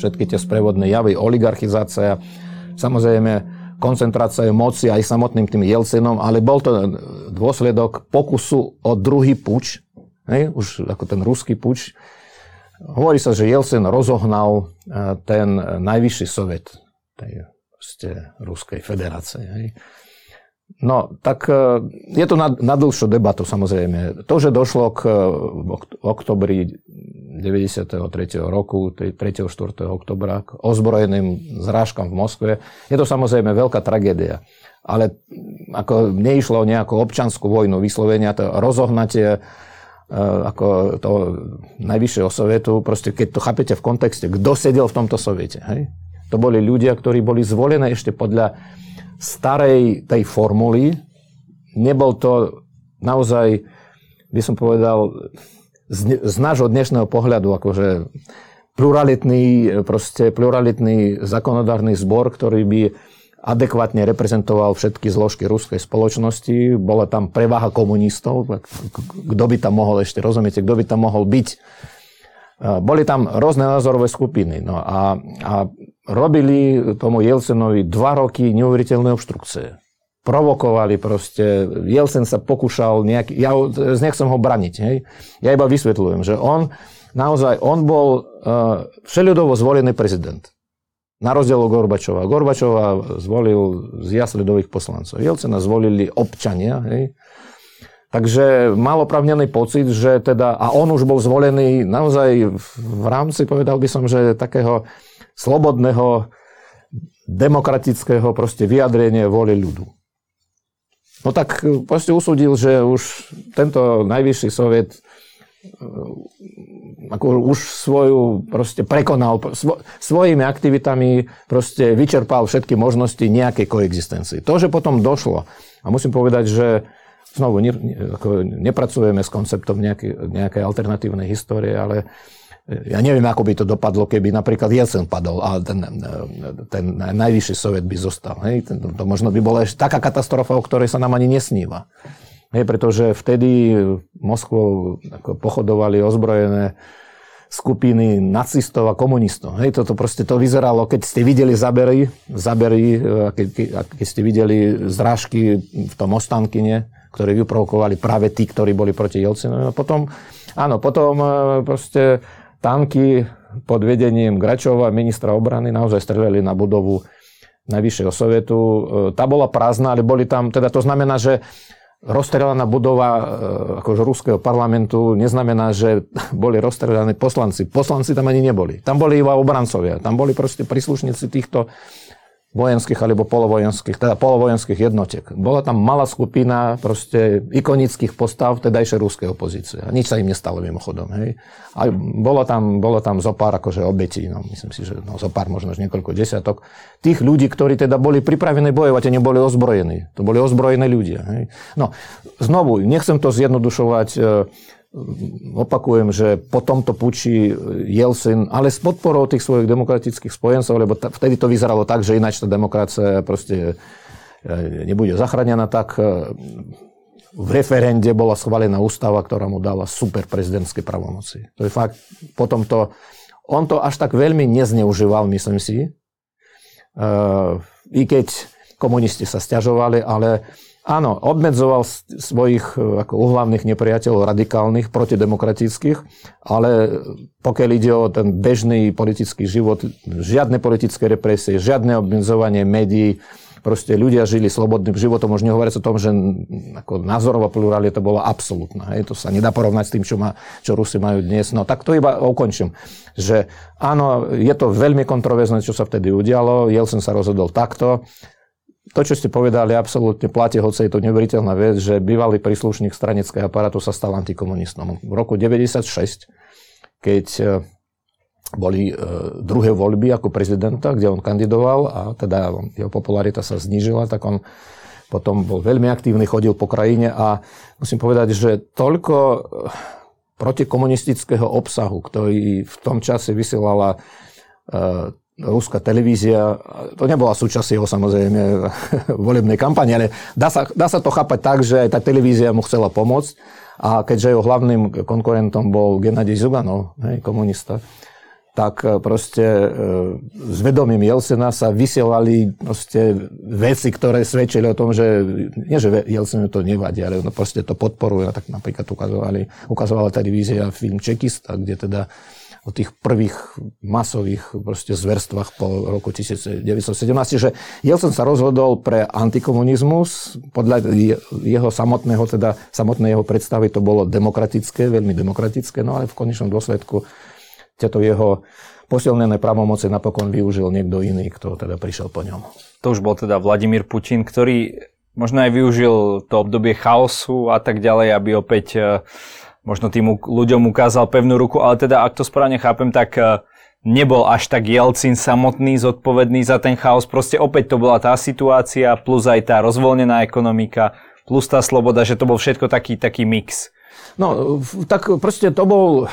všetky tie sprevodné javy, oligarchizácia, samozrejme koncentrácia moci aj samotným tým Jelcenom, ale bol to dôsledok pokusu o druhý puč, hej, už ako ten ruský puč. Hovorí sa, že Jelcen rozohnal e, ten najvyšší sovet, proste Ruskej federácie. Hej. No, tak e, je to na, na dlhšiu debatu samozrejme. To, že došlo k oktobri 93. roku, 3. 4. oktobra, k ozbrojeným zrážkam v Moskve, je to samozrejme veľká tragédia. Ale ako neišlo o nejakú občanskú vojnu, vyslovenia to rozohnatie e, ako to najvyššieho sovitu, proste keď to chápete v kontexte, kto sedel v tomto soviete, hej? To boli ľudia, ktorí boli zvolené ešte podľa starej tej formuly. Nebol to naozaj, by som povedal, z, z nášho dnešného pohľadu, akože pluralitný, proste pluralitný zákonodárny zbor, ktorý by adekvátne reprezentoval všetky zložky ruskej spoločnosti. Bola tam prevaha komunistov. Kto by tam mohol ešte, rozumiete, kto by tam mohol byť? Boli tam rôzne názorové skupiny. No a, a robili tomu Jelcenovi dva roky neuveriteľné obštrukcie. Provokovali proste. Jelcen sa pokúšal nejaký... Ja nechcem ho braniť. Hej? Ja iba vysvetľujem, že on naozaj, on bol uh, všeľudovo zvolený prezident. Na rozdiel od Gorbačova. Gorbačova zvolil z jasledových poslancov. Jelcena zvolili občania. Hej? Takže mal opravnený pocit, že teda, a on už bol zvolený naozaj v rámci, povedal by som, že takého slobodného, demokratického proste vyjadrenia vôle ľudu. No tak proste usúdil, že už tento najvyšší soviet ako už svoju proste prekonal, svo, svojimi aktivitami proste vyčerpal všetky možnosti nejakej koexistencii. To, že potom došlo, a musím povedať, že znovu ne, ako nepracujeme s konceptom nejakej, nejakej alternatívnej histórie, ale ja neviem, ako by to dopadlo, keby napríklad Jelcen padol a ten, ten najvyšší soviet by zostal. Hej? To, to možno by bola ešte taká katastrofa, o ktorej sa nám ani nesníva. Hej, pretože vtedy Moskvou pochodovali ozbrojené skupiny nacistov a komunistov. Hej, toto proste to vyzeralo, keď ste videli zabery, zabery keď, keď ste videli zrážky v tom Ostankine, ktoré vyprovokovali práve tí, ktorí boli proti Jelcinovi. A potom, áno, potom e, proste tanky pod vedením Gračova, ministra obrany, naozaj strelili na budovu Najvyššieho sovietu. E, tá bola prázdna, ale boli tam, teda to znamená, že rozstrelaná budova e, akože ruského parlamentu neznamená, že boli rozstrelaní poslanci. Poslanci tam ani neboli. Tam boli iba obrancovia. Tam boli proste príslušníci týchto vojenských alebo polovojenských, teda polovojenských jednotiek. Bola tam malá skupina proste ikonických postav vtedajšej ruskej opozície. A nič sa im nestalo mimochodom. Hej. A bolo tam, bolo tam zopár akože obetí, no, myslím si, že no, zopár možno až niekoľko desiatok. Tých ľudí, ktorí teda boli pripravení bojovať a neboli ozbrojení. To boli ozbrojené ľudia. Hej. No, znovu, nechcem to zjednodušovať e, opakujem, že po tomto puči Jelcin, ale s podporou tých svojich demokratických spojencov, lebo t- vtedy to vyzeralo tak, že ináč tá demokracia proste e, nebude zachránená, tak e, v referende bola schválená ústava, ktorá mu dala super prezidentské pravomoci. To je fakt, potom to, on to až tak veľmi nezneužíval, myslím si, uh, i keď komunisti sa stiažovali, ale Áno, obmedzoval svojich e, ako uhlavných nepriateľov radikálnych, protidemokratických, ale pokiaľ ide o ten bežný politický život, žiadne politické represie, žiadne obmedzovanie médií, proste ľudia žili slobodným životom, už nehovoriac o tom, že ako názorová pluralita bola absolútna. Hej. To sa nedá porovnať s tým, čo, má, čo Rusi majú dnes. No tak to iba ukončím. Že áno, je to veľmi kontroverzné, čo sa vtedy udialo. Jelcin sa rozhodol takto to, čo ste povedali, absolútne platí, hoci je to neveriteľná vec, že bývalý príslušník stranického aparátu sa stal antikomunistom. V roku 96, keď e, boli e, druhé voľby ako prezidenta, kde on kandidoval a teda jeho popularita sa znížila, tak on potom bol veľmi aktívny, chodil po krajine a musím povedať, že toľko e, protikomunistického obsahu, ktorý v tom čase vysielala ruská televízia, to nebola súčasť jeho samozrejme volebnej kampane, ale dá sa, dá sa to chápať tak, že aj tá televízia mu chcela pomôcť a keďže jeho hlavným konkurentom bol Gennady Zuganov, hej, komunista, tak e, proste e, s vedomím Jelcena sa vysielali proste veci, ktoré svedčili o tom, že nie, že Jelcenu to nevadí, ale no proste to podporuje. Tak napríklad ukazovali, ukazovala televízia film Čekista, kde teda o tých prvých masových proste zverstvách po roku 1917. Čiže Jelcen sa rozhodol pre antikomunizmus. Podľa jeho samotného, teda samotnej jeho predstavy to bolo demokratické, veľmi demokratické, no ale v konečnom dôsledku tieto jeho posilnené pravomoci napokon využil niekto iný, kto teda prišiel po ňom. To už bol teda Vladimír Putin, ktorý možno aj využil to obdobie chaosu a tak ďalej, aby opäť uh, možno tým ľuďom ukázal pevnú ruku, ale teda ak to správne chápem, tak e, nebol až tak Jelcin samotný zodpovedný za ten chaos. Proste opäť to bola tá situácia, plus aj tá rozvoľnená ekonomika, plus tá sloboda, že to bol všetko taký, taký mix. No, tak proste to bol,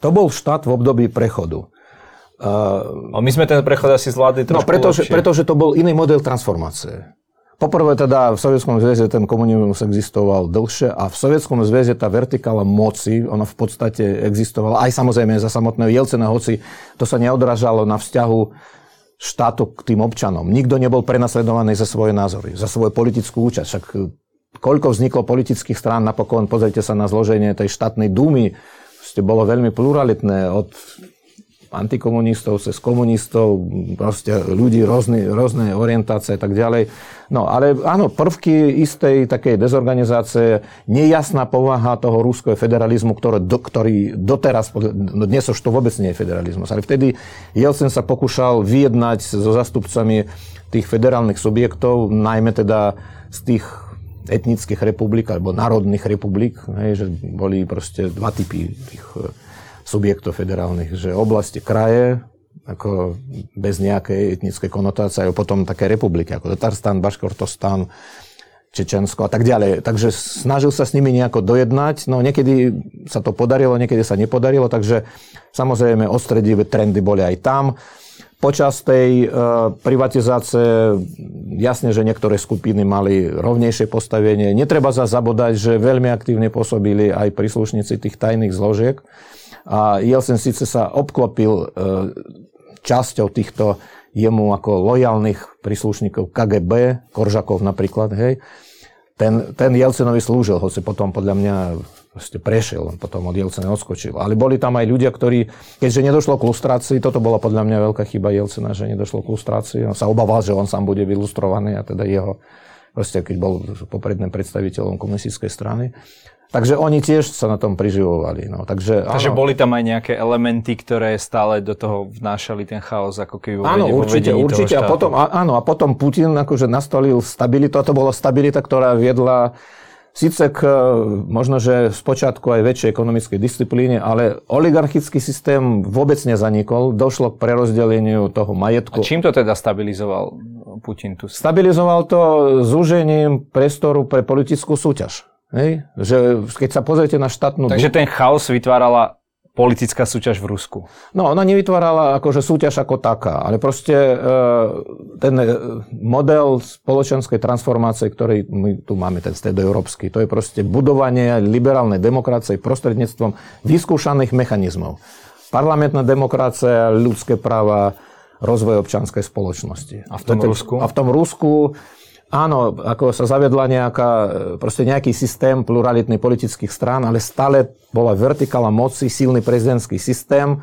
to bol štát v období prechodu. Uh, my sme ten prechod asi zvládli no, trošku No, pretože, pretože to bol iný model transformácie. Poprvé teda v Sovietskom zväze ten komunizmus existoval dlhšie a v Sovietskom zväze tá vertikála moci, ona v podstate existovala aj samozrejme za samotného Jelcena, hoci to sa neodrážalo na vzťahu štátu k tým občanom. Nikto nebol prenasledovaný za svoje názory, za svoju politickú účasť. Však koľko vzniklo politických strán, napokon pozrite sa na zloženie tej štátnej dúmy, bolo veľmi pluralitné od antikomunistov, cez komunistov, proste ľudí rôzne, rôzne orientácie a tak ďalej. No ale áno, prvky istej takej dezorganizácie, nejasná povaha toho rúského federalizmu, ktoré, do, ktorý doteraz, no dnes už to vôbec nie je federalizmus, ale vtedy Jelcen sa pokúšal vyjednať so zastupcami tých federálnych subjektov, najmä teda z tých etnických republik alebo národných republik, hej, že boli proste dva typy tých subjektov federálnych, že oblasti, kraje, ako bez nejakej etnickej konotácie, a potom také republiky, ako Tatarstan, Baškortostan, Čečensko a tak ďalej. Takže snažil sa s nimi nejako dojednať, no niekedy sa to podarilo, niekedy sa nepodarilo, takže samozrejme ostredivé trendy boli aj tam. Počas tej e, privatizácie jasne, že niektoré skupiny mali rovnejšie postavenie. Netreba sa zabodať, že veľmi aktívne pôsobili aj príslušníci tých tajných zložiek. A Jelcin síce sa obklopil e, časťou týchto jemu ako lojálnych príslušníkov KGB, Koržakov napríklad, hej, ten, ten Jelcinovi slúžil, hoci potom podľa mňa proste prešiel, potom od Jelcina odskočil. Ale boli tam aj ľudia, ktorí, keďže nedošlo k lustrácii, toto bola podľa mňa veľká chyba Jelcina, že nedošlo k lustrácii. On sa obával, že on sám bude vylustrovaný a teda jeho, proste keď bol popredným predstaviteľom komunistickej strany. Takže oni tiež sa na tom priživovali. No. Takže, Takže boli tam aj nejaké elementy, ktoré stále do toho vnášali ten chaos, ako keby vo Áno, určite, určite. A potom, áno, a potom Putin akože nastolil stabilitu, a to bola stabilita, ktorá viedla síce k možno, že spočiatku aj väčšej ekonomickej disciplíne, ale oligarchický systém vôbec nezanikol, došlo k prerozdeleniu toho majetku. A čím to teda stabilizoval Putin tu? Stabilizoval to zúžením priestoru pre politickú súťaž. Hej? Že keď sa pozriete na štátnu... Takže ten chaos vytvárala politická súťaž v Rusku. No, ona nevytvárala akože súťaž ako taká, ale proste e, ten e, model spoločenskej transformácie, ktorý my tu máme, ten stredoeurópsky, to je proste budovanie liberálnej demokracie prostredníctvom vyskúšaných mechanizmov. Parlamentná demokracia, ľudské práva, rozvoj občanskej spoločnosti. A v tom Rusku? A v tom Rusku Áno, ako sa zavedla nejaká, proste nejaký systém pluralitných politických strán, ale stále bola vertikála moci, silný prezidentský systém,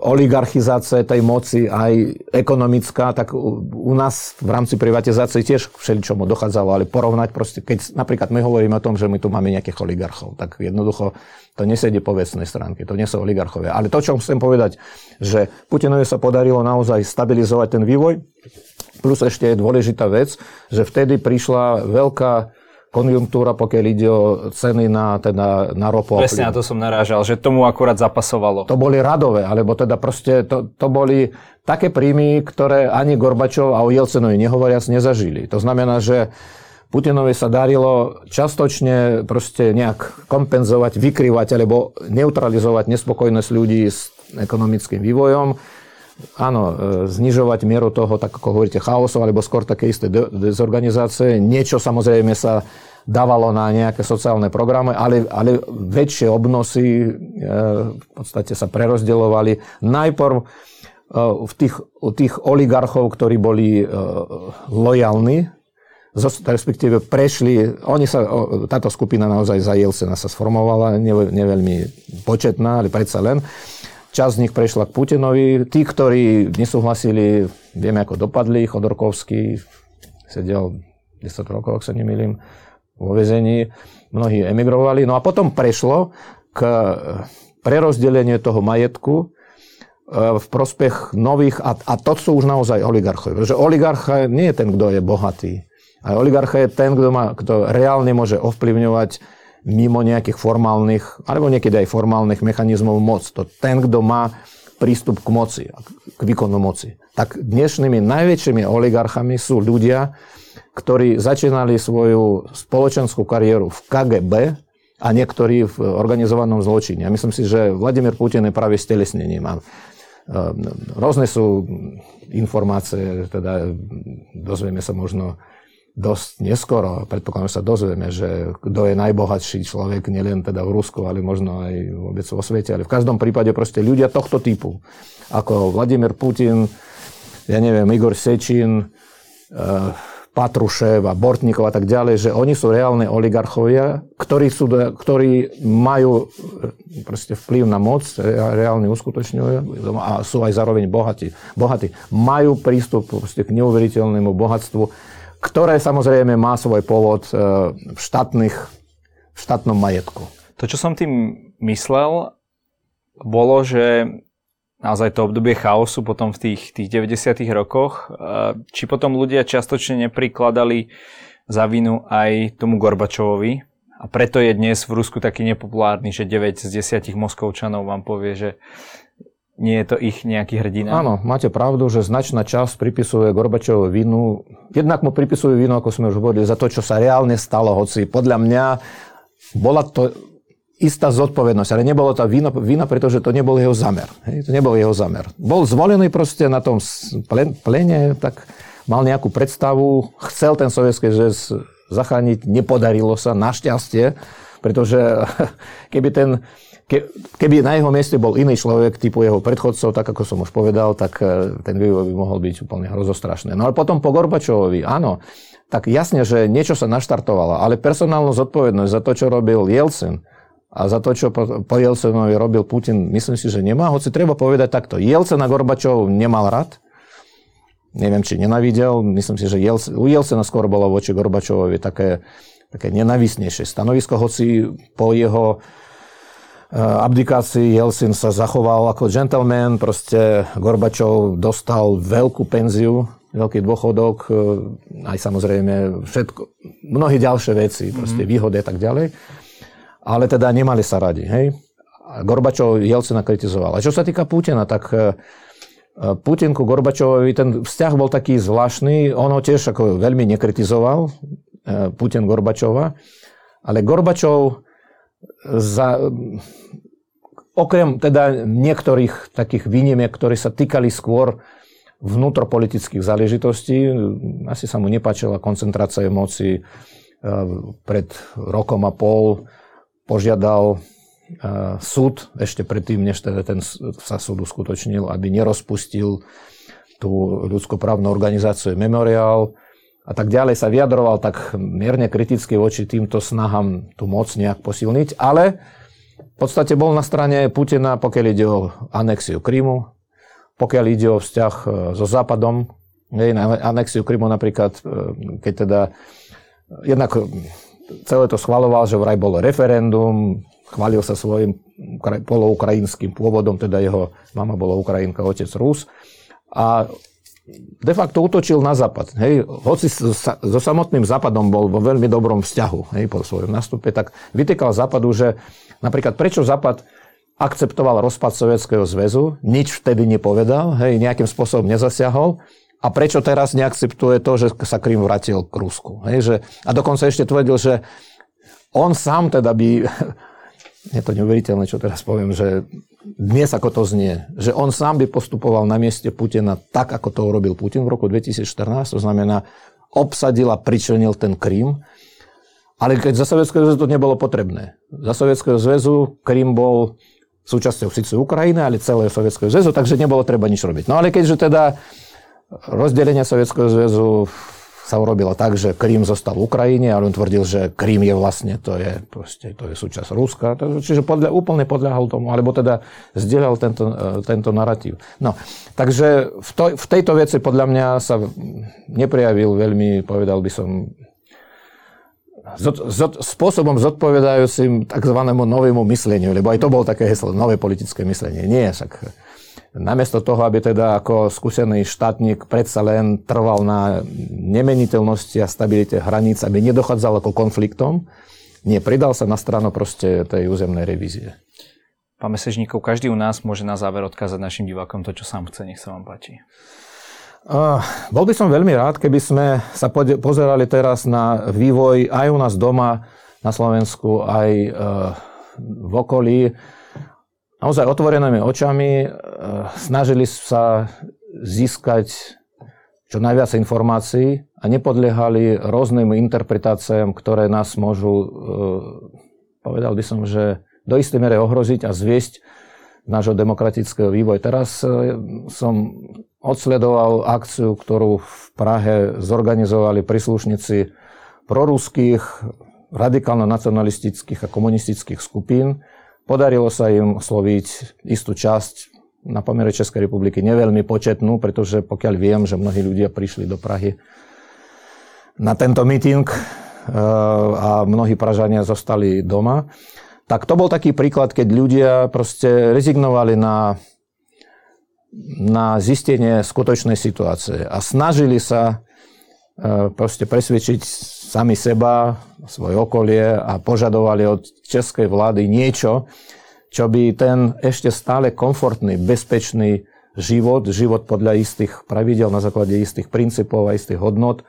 oligarchizácia tej moci, aj ekonomická, tak u, u nás v rámci privatizácie tiež všeličomu dochádzalo, ale porovnať proste, keď napríklad my hovoríme o tom, že my tu máme nejakých oligarchov, tak jednoducho to nesedie po vecnej stránke, to nie sú oligarchovia. Ale to, čo chcem povedať, že Putinovi sa podarilo naozaj stabilizovať ten vývoj, Plus ešte je dôležitá vec, že vtedy prišla veľká konjunktúra, pokiaľ ide o ceny na, teda, na ropu. Presne na to som narážal, že tomu akurát zapasovalo. To boli radové, alebo teda proste to, to boli také príjmy, ktoré ani Gorbačov a o Jelcenovi nehovoriac nezažili. To znamená, že Putinovi sa darilo častočne proste nejak kompenzovať, vykrývať alebo neutralizovať nespokojnosť ľudí s ekonomickým vývojom áno, e, znižovať mieru toho, tak ako hovoríte, chaosu, alebo skôr také isté dezorganizácie. Niečo samozrejme sa dávalo na nejaké sociálne programy, ale, ale väčšie obnosy e, v podstate sa prerozdeľovali. Najprv e, v tých, u tých oligarchov, ktorí boli lojalní, respektíve prešli, oni sa, táto skupina naozaj za Jelcena sa sformovala, neveľmi početná, ale predsa len. Časť z nich prešla k Putinovi. Tí, ktorí nesúhlasili, vieme, ako dopadli. Chodorkovský sedel 10 rokov, ak sa nemýlim, vo vezení. Mnohí emigrovali. No a potom prešlo k prerozdeleniu toho majetku e, v prospech nových, a, a to sú už naozaj oligarchovia. Pretože oligarcha nie je ten, kto je bohatý. Ale oligarcha je ten, kto, má, kto reálne môže ovplyvňovať mimo nejakých formálnych, alebo niekedy aj formálnych mechanizmov moc. To ten, kto má prístup k moci, k výkonu moci. Tak dnešnými najväčšími oligarchami sú ľudia, ktorí začínali svoju spoločenskú kariéru v KGB a niektorí v organizovanom zločine. Ja myslím si, že Vladimír Putin je práve stelesnením. A rôzne sú informácie, teda dozvieme sa možno dosť neskoro, predpokladám, sa dozvieme, že kto je najbohatší človek, nielen teda v Rusku, ale možno aj vôbec vo svete, ale v každom prípade proste ľudia tohto typu, ako Vladimír Putin, ja neviem, Igor Sečin, uh, Patrušev a Bortníkov a tak ďalej, že oni sú reálne oligarchovia, ktorí, sú, ktorí majú eh, proste vplyv na moc, reálne uskutočňujú a sú aj zároveň bohatí. bohatí. Majú prístup k neuveriteľnému bohatstvu ktoré samozrejme má svoj pôvod e, v, štátnych, v štátnom majetku. To, čo som tým myslel, bolo, že naozaj to obdobie chaosu potom v tých, tých 90. rokoch, e, či potom ľudia častočne neprikladali za vinu aj tomu Gorbačovovi a preto je dnes v Rusku taký nepopulárny, že 9 z 10 Moskovčanov vám povie, že nie je to ich nejaký hrdina. Áno, máte pravdu, že značná časť pripisuje Gorbačovu vinu. Jednak mu pripisujú vinu, ako sme už hovorili, za to, čo sa reálne stalo, hoci podľa mňa bola to istá zodpovednosť, ale nebolo to vina, vina pretože to nebol jeho zamer. Hej, to nebol jeho zamer. Bol zvolený proste na tom plene, tak mal nejakú predstavu, chcel ten sovietský zväz zachrániť, nepodarilo sa, našťastie, pretože keby ten keby na jeho mieste bol iný človek typu jeho predchodcov, tak ako som už povedal, tak e, ten vývoj by mohol byť úplne hrozostrašný. No ale potom po Gorbačovovi, áno, tak jasne, že niečo sa naštartovalo, ale personálnu zodpovednosť za to, čo robil Jelcin, a za to, čo po, Jelcenovi robil Putin, myslím si, že nemá. Hoci treba povedať takto. Jelcena Gorbačov nemal rád. Neviem, či nenavidel. Myslím si, že Jelcen, u Jelcena skôr bolo voči Gorbačovovi také, také nenavisnejšie stanovisko, hoci po jeho eh, abdikácii Jelcin sa zachoval ako gentleman, proste Gorbačov dostal veľkú penziu, veľký dôchodok, eh, aj samozrejme všetko, mnohé ďalšie veci, proste mm-hmm. výhody a tak ďalej ale teda nemali sa radi. Hej? Gorbačov Jelcina kritizoval. A čo sa týka Putina, tak e, Putin ku Gorbačovovi, ten vzťah bol taký zvláštny, on ho tiež ako veľmi nekritizoval, e, Putin Gorbačova, ale Gorbačov za, okrem teda niektorých takých výnimiek, ktoré sa týkali skôr vnútropolitických záležitostí, asi sa mu nepáčila koncentrácia moci e, pred rokom a pol, požiadal e, súd ešte predtým, než teda ten sa súd uskutočnil, aby nerozpustil tú ľudskoprávnu organizáciu Memorial a tak ďalej sa vyjadroval tak mierne kriticky voči týmto snahám tú moc nejak posilniť, ale v podstate bol na strane Putina, pokiaľ ide o anexiu Krymu, pokiaľ ide o vzťah e, so Západom, anexiu Krymu napríklad, e, keď teda jednak celé to schvaloval, že vraj bolo referendum, chválil sa svojim poloukrajinským pôvodom, teda jeho mama bola Ukrajinka, otec Rus. A de facto utočil na západ. Hej. Hoci so, samotným západom bol vo veľmi dobrom vzťahu hej, po svojom nastupe, tak vytýkal západu, že napríklad prečo západ akceptoval rozpad Sovietskeho zväzu, nič vtedy nepovedal, hej, nejakým spôsobom nezasiahol a prečo teraz neakceptuje to, že sa Krym vrátil k Rusku. Hej, že, a dokonca ešte tvrdil, že on sám teda by... Je to neuveriteľné, čo teraz poviem, že dnes ako to znie, že on sám by postupoval na mieste Putina tak, ako to urobil Putin v roku 2014, to znamená, obsadil a pričlenil ten Krym, ale keď za Sovietského zväzu to nebolo potrebné. Za Sovietského zväzu Krym bol súčasťou síce Ukrajiny, ale celého Sovietského zväzu, takže nebolo treba nič robiť. No ale keďže teda rozdelenia Sovietskeho zväzu sa urobilo tak, že Krím zostal v Ukrajine, ale on tvrdil, že Krím je vlastne, to je, proste, to je súčasť Ruska. Čiže podľa, úplne podľahal tomu, alebo teda zdieľal tento, tento narratív. No, takže v, to, v tejto veci podľa mňa sa neprejavil veľmi, povedal by som, zod, zod, spôsobom zodpovedajúcim tzv. novému mysleniu, lebo aj to bolo také heslo, nové politické myslenie. Nie, však namiesto toho, aby teda ako skúsený štátnik predsa len trval na nemeniteľnosti a stabilite hraníc, aby nedochádzalo ako konfliktom, nie, pridal sa na stranu proste tej územnej revízie. Pán Mesežníkov, každý u nás môže na záver odkázať našim divákom to, čo sám chce, nech sa vám páči. Uh, bol by som veľmi rád, keby sme sa pozerali teraz na vývoj aj u nás doma, na Slovensku, aj uh, v okolí naozaj otvorenými očami e, snažili sa získať čo najviac informácií a nepodliehali rôznym interpretáciám, ktoré nás môžu, e, povedal by som, že do istej mere ohroziť a zviesť nášho demokratického vývoj. Teraz e, som odsledoval akciu, ktorú v Prahe zorganizovali príslušníci proruských, radikálno-nacionalistických a komunistických skupín, Podarilo sa im sloviť istú časť na pomere Českej republiky, neveľmi početnú, pretože pokiaľ viem, že mnohí ľudia prišli do Prahy na tento meeting eh, a mnohí Pražania zostali doma, tak to bol taký príklad, keď ľudia proste rezignovali na, na zistenie skutočnej situácie a snažili sa proste presvedčiť sami seba, svoje okolie a požadovali od českej vlády niečo, čo by ten ešte stále komfortný, bezpečný život, život podľa istých pravidel, na základe istých princípov a istých hodnot, e,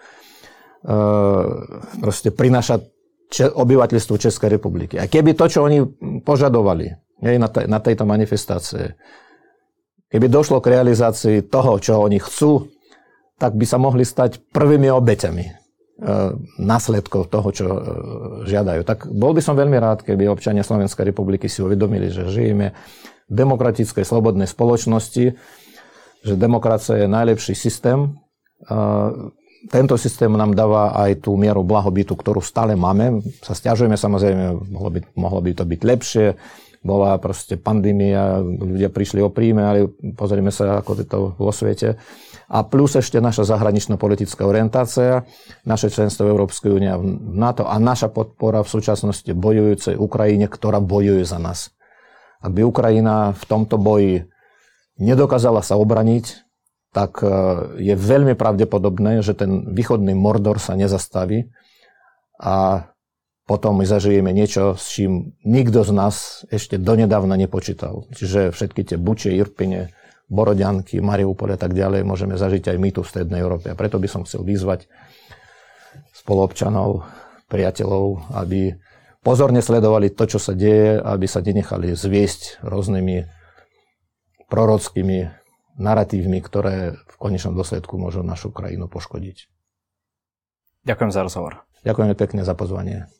proste prináša obyvateľstvu Českej republiky. A keby to, čo oni požadovali na, na tejto manifestácie, keby došlo k realizácii toho, čo oni chcú, tak by sa mohli stať prvými obeťami E, následkov toho, čo e, žiadajú. Tak bol by som veľmi rád, keby občania Slovenskej republiky si uvedomili, že žijeme v demokratickej, slobodnej spoločnosti, že demokracia je najlepší systém. Tento systém nám dáva aj tú mieru blahobytu, ktorú stále máme. Sa stiažujeme samozrejme, mohlo by, mohlo by to byť lepšie. Bola proste pandémia, ľudia prišli o príjme, ale pozrieme sa, ako je to vo svete a plus ešte naša zahraničná politická orientácia, naše členstvo Európskej únie v NATO a naša podpora v súčasnosti bojujúcej Ukrajine, ktorá bojuje za nás. Ak by Ukrajina v tomto boji nedokázala sa obraniť, tak e, je veľmi pravdepodobné, že ten východný Mordor sa nezastaví a potom my zažijeme niečo, s čím nikto z nás ešte donedávna nepočítal. Čiže všetky tie buče, Irpine, Borodianky, Mariupol a tak ďalej môžeme zažiť aj my tu v Strednej Európe. A preto by som chcel vyzvať spoluobčanov, priateľov, aby pozorne sledovali to, čo sa deje, aby sa nenechali zviesť rôznymi prorockými narratívmi, ktoré v konečnom dôsledku môžu našu krajinu poškodiť. Ďakujem za rozhovor. Ďakujeme pekne za pozvanie.